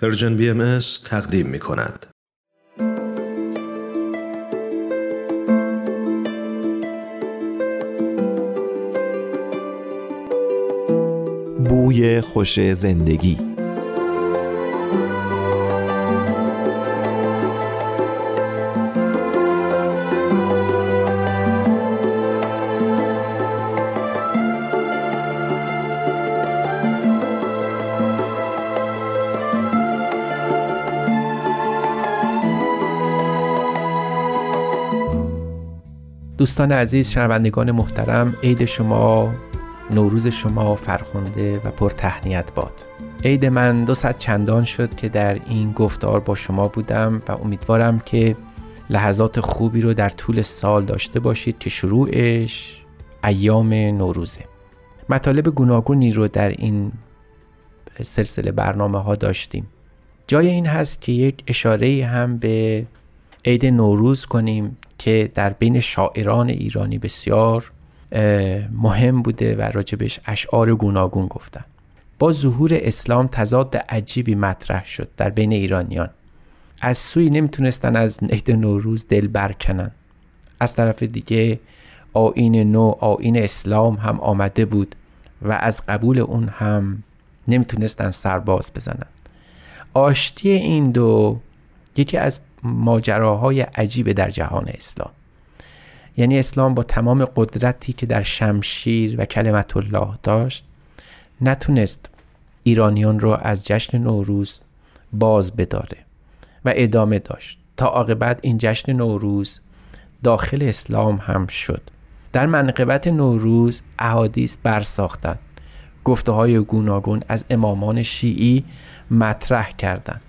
پرژن بی ام تقدیم می کند. بوی خوش زندگی دوستان عزیز شنوندگان محترم عید شما نوروز شما فرخنده و پر تهنیت باد. عید من دو صد چندان شد که در این گفتار با شما بودم و امیدوارم که لحظات خوبی رو در طول سال داشته باشید که شروعش ایام نوروزه. مطالب گوناگونی رو در این سلسله برنامه ها داشتیم. جای این هست که یک اشاره هم به عید نوروز کنیم که در بین شاعران ایرانی بسیار مهم بوده و راجبش اشعار گوناگون گفتن. با ظهور اسلام تضاد عجیبی مطرح شد در بین ایرانیان. از سوی نمی‌تونستن از عید نوروز دل برکنن. از طرف دیگه آین نو آین اسلام هم آمده بود و از قبول اون هم نمی‌تونستن سرباز بزنن. آشتی این دو یکی از ماجراهای عجیب در جهان اسلام. یعنی اسلام با تمام قدرتی که در شمشیر و کلمت الله داشت نتونست ایرانیان را از جشن نوروز باز بداره و ادامه داشت. تا عاقبت این جشن نوروز داخل اسلام هم شد. در منقبت نوروز احادیث برساختند. گفته های گوناگون از امامان شیعی مطرح کردند.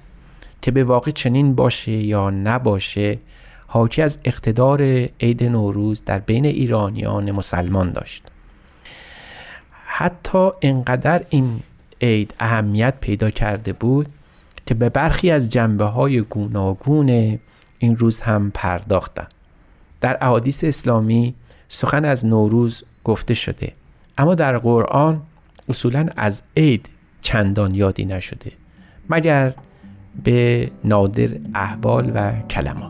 که به واقع چنین باشه یا نباشه حاکی از اقتدار عید نوروز در بین ایرانیان مسلمان داشت. حتی انقدر این عید اهمیت پیدا کرده بود که به برخی از جنبه های گوناگون این روز هم پرداختن در احادیث اسلامی سخن از نوروز گفته شده اما در قرآن اصولا از عید چندان یادی نشده. مگر به نادر احوال و کلمات.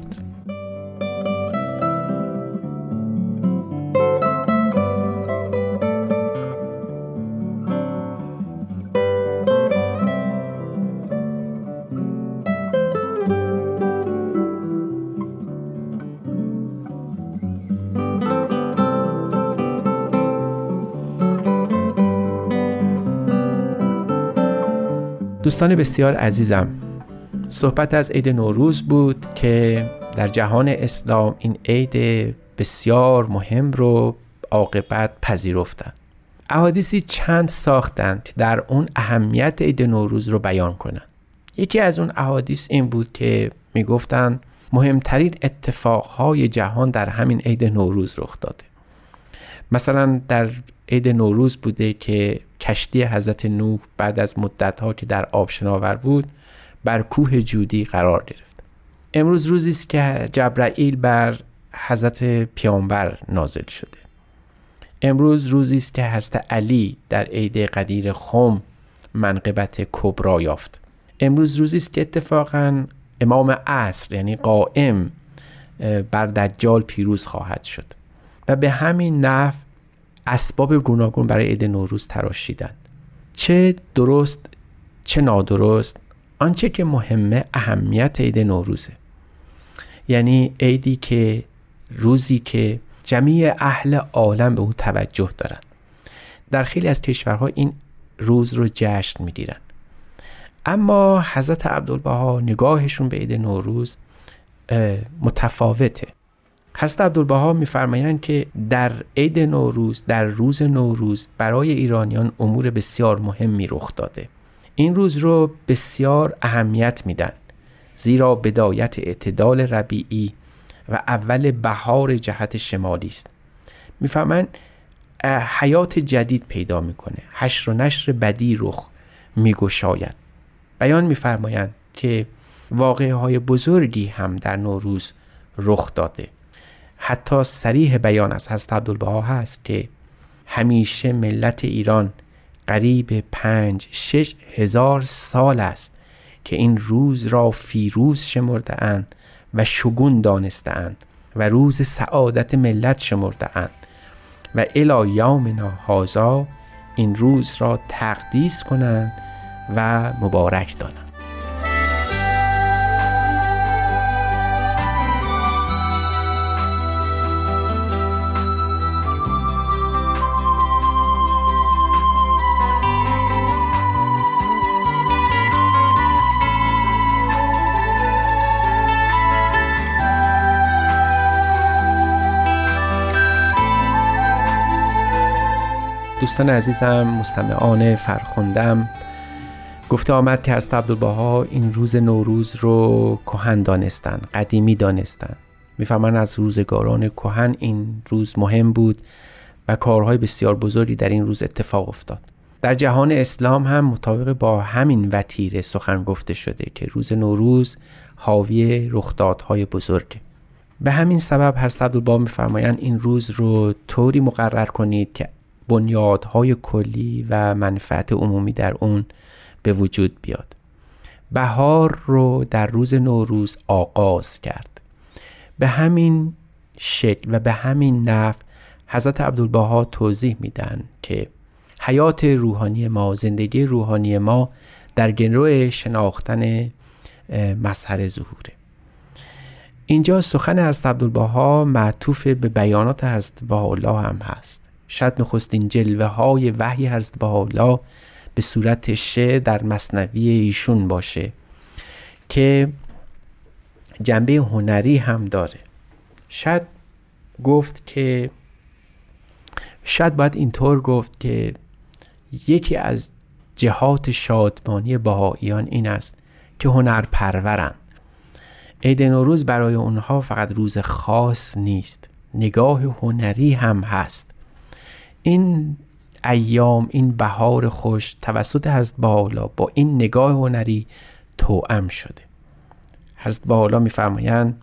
دوستان بسیار عزیزم صحبت از عید نوروز بود که در جهان اسلام این عید بسیار مهم رو عاقبت پذیرفتند احادیثی چند ساختند که در اون اهمیت عید نوروز رو بیان کنند. یکی از اون احادیث این بود که می‌گفتند مهمترین اتفاقهای جهان در همین عید نوروز رخ داده. مثلا در عید نوروز بوده که کشتی حضرت نوح بعد از مدتها که در آب شناور بود بر کوه جودی قرار گرفت. امروز روزی است که جبرائیل بر حضرت پیامبر نازل شده. امروز روزی است که حضرت علی در عید قدیر خم منقبت کبرا یافت. امروز روزی است که اتفاقا امام عصر یعنی قائم بر دجال پیروز خواهد شد و به همین نحو اسباب گوناگون برای عید نوروز تراشیدند. چه درست چه نادرست آنچه که مهمه اهمیت عید نوروزه. یعنی عیدی که روزی که جمیع اهل عالم به او توجه دارند در خیلی از کشورها این روز رو جشن می‌گیرن. اما حضرت عبدالبها نگاهشون به عید نوروز متفاوته. حضرت عبدالبها میفرمایند که در عید نوروز در روز نوروز برای ایرانیان امور بسیار مهمی رخ داده. این روز رو بسیار اهمیت میدن زیرا بدایت اعتدال ربیعی و اول بهار جهت شمالی است. می‌فهمن حیات جدید پیدا می‌کنه حشر و نشر بدی رخ میگشاید. بیان میفرمایند که واقعه های بزرگی هم در نوروز رخ داده. حتی سریح بیان از حضرت عبدالبها هست که همیشه ملت ایران قریب پنج شش هزار سال است که این روز را فیروز شمرده اند و شگون دانسته اند و روز سعادت ملت شمرده اند و الی یومنا هازا این روز را تقدیس کنند و مبارک دانند. دوستان عزیزم مستمعان فرخوندم گفته آمد که از عبدالبها این روز نوروز رو کهن دانستن قدیمی دانستن. میفرمان از روزگاران کهن این روز مهم بود و کارهای بسیار بزرگی در این روز اتفاق افتاد. در جهان اسلام هم مطابق با همین وتیره سخن گفته شده که روز نوروز حاوی رخدادهای بزرگه. به همین سبب هر عبدالبها میفرمایند این روز رو طوری مقرر کنید که بنیادهای کلی و منفعت عمومی در اون به وجود بیاد. بهار رو در روز نوروز آغاز کرد. به همین شکل و به همین نحو حضرت عبدالبها توضیح میدن که حیات روحانی ما زندگی روحانی ما در گنرو شناختن مظهر ظهوره اینجا سخن حضرت عبدالبها معطوف به بیانات حضرت الله هم هست. شاید نخستین جلوه های وحی حضرت بهاءالله به صورت شه در مصنوی ایشون باشه که جنبه هنری هم داره. شاید گفت که شاید باید اینطور گفت که یکی از جهات شادمانی بهاییان این است که هنر پرورند عید نوروز برای اونها فقط روز خاص نیست نگاه هنری هم هست. این ایام این بهار خوش توسط حضرت بالا با این نگاه هنری توأم شده. حضرت بالا میفرمایند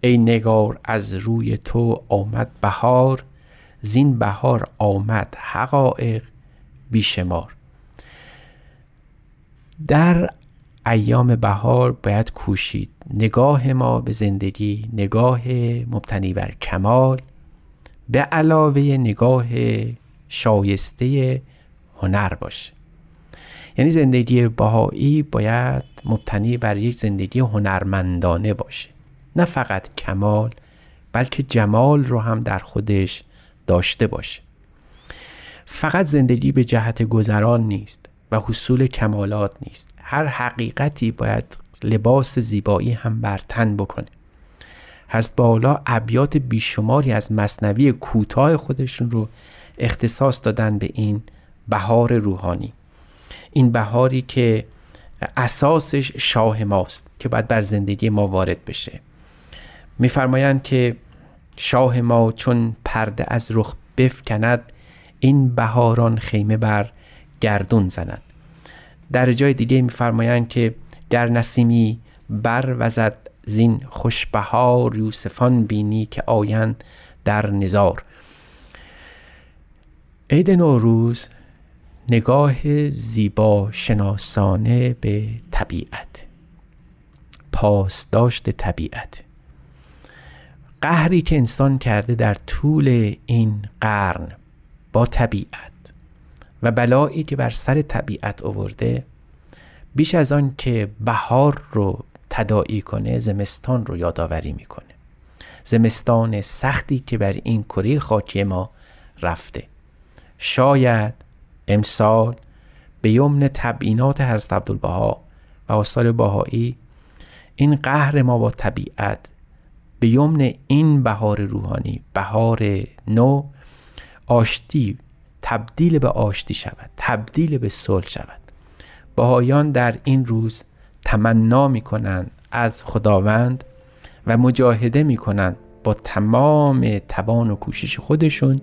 ای نگار از روی تو آمد بهار زین بهار آمد حقایق بیشمار در ایام بهار باید کوشید نگاه ما به زندگی نگاه مبتنی بر کمال به علاوه نگاه شایسته هنر باشه یعنی زندگی بهایی باید مبتنی بر یک زندگی هنرمندانه باشه. نه فقط کمال بلکه جمال رو هم در خودش داشته باشه. فقط زندگی به جهت گذران نیست و حصول کمالات نیست. هر حقیقتی باید لباس زیبایی هم بر تن بکنه. هست بالا ابیات بیشماری از مصنوی کوتاه خودشون رو اختصاص دادن به این بهار روحانی. این بهاری که اساسش شاه ماست که باید بر زندگی ما وارد بشه. میفرمایند که شاه ما چون پرده از رخ بفکند این بهاران خیمه بر گردون زند. در جای دیگه میفرمایند که در نسیمی بر وزد زین خوشبهار یوسفان بینی که آیند در نزار. عید نوروز نگاه زیبا شناسانه به طبیعت پاسداشت طبیعت. قهری که انسان کرده در طول این قرن با طبیعت و بلایی که بر سر طبیعت آورده بیش از آن که بهار رو تداعی کنه زمستان رو یادآوری می‌کنه. زمستان سختی که بر این کره خاکی ما رفته. شاید امسال به یمن تبیینات حضرت عبدالبها و آثار باهایی این قهر ما با طبیعت به یمن این بهار روحانی بهار نو آشتی تبدیل به آشتی شود تبدیل به صلح شود. باهایان در این روز تمنا می کنند از خداوند و مجاهده می کنند با تمام توان و کوشش خودشون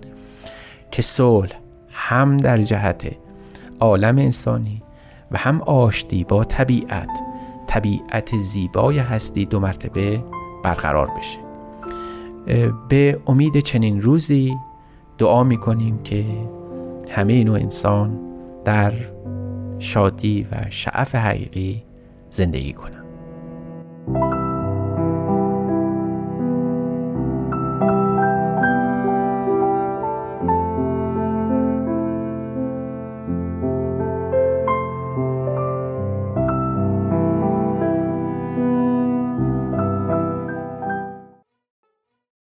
که صلح هم در جهت عالم انسانی و هم آشتی با طبیعت طبیعت زیبای هستی دو مرتبه برقرار بشه. به امید چنین روزی دعا می کنیم که همه نوع انسان در شادی و شعف حقیقی زندگی کنم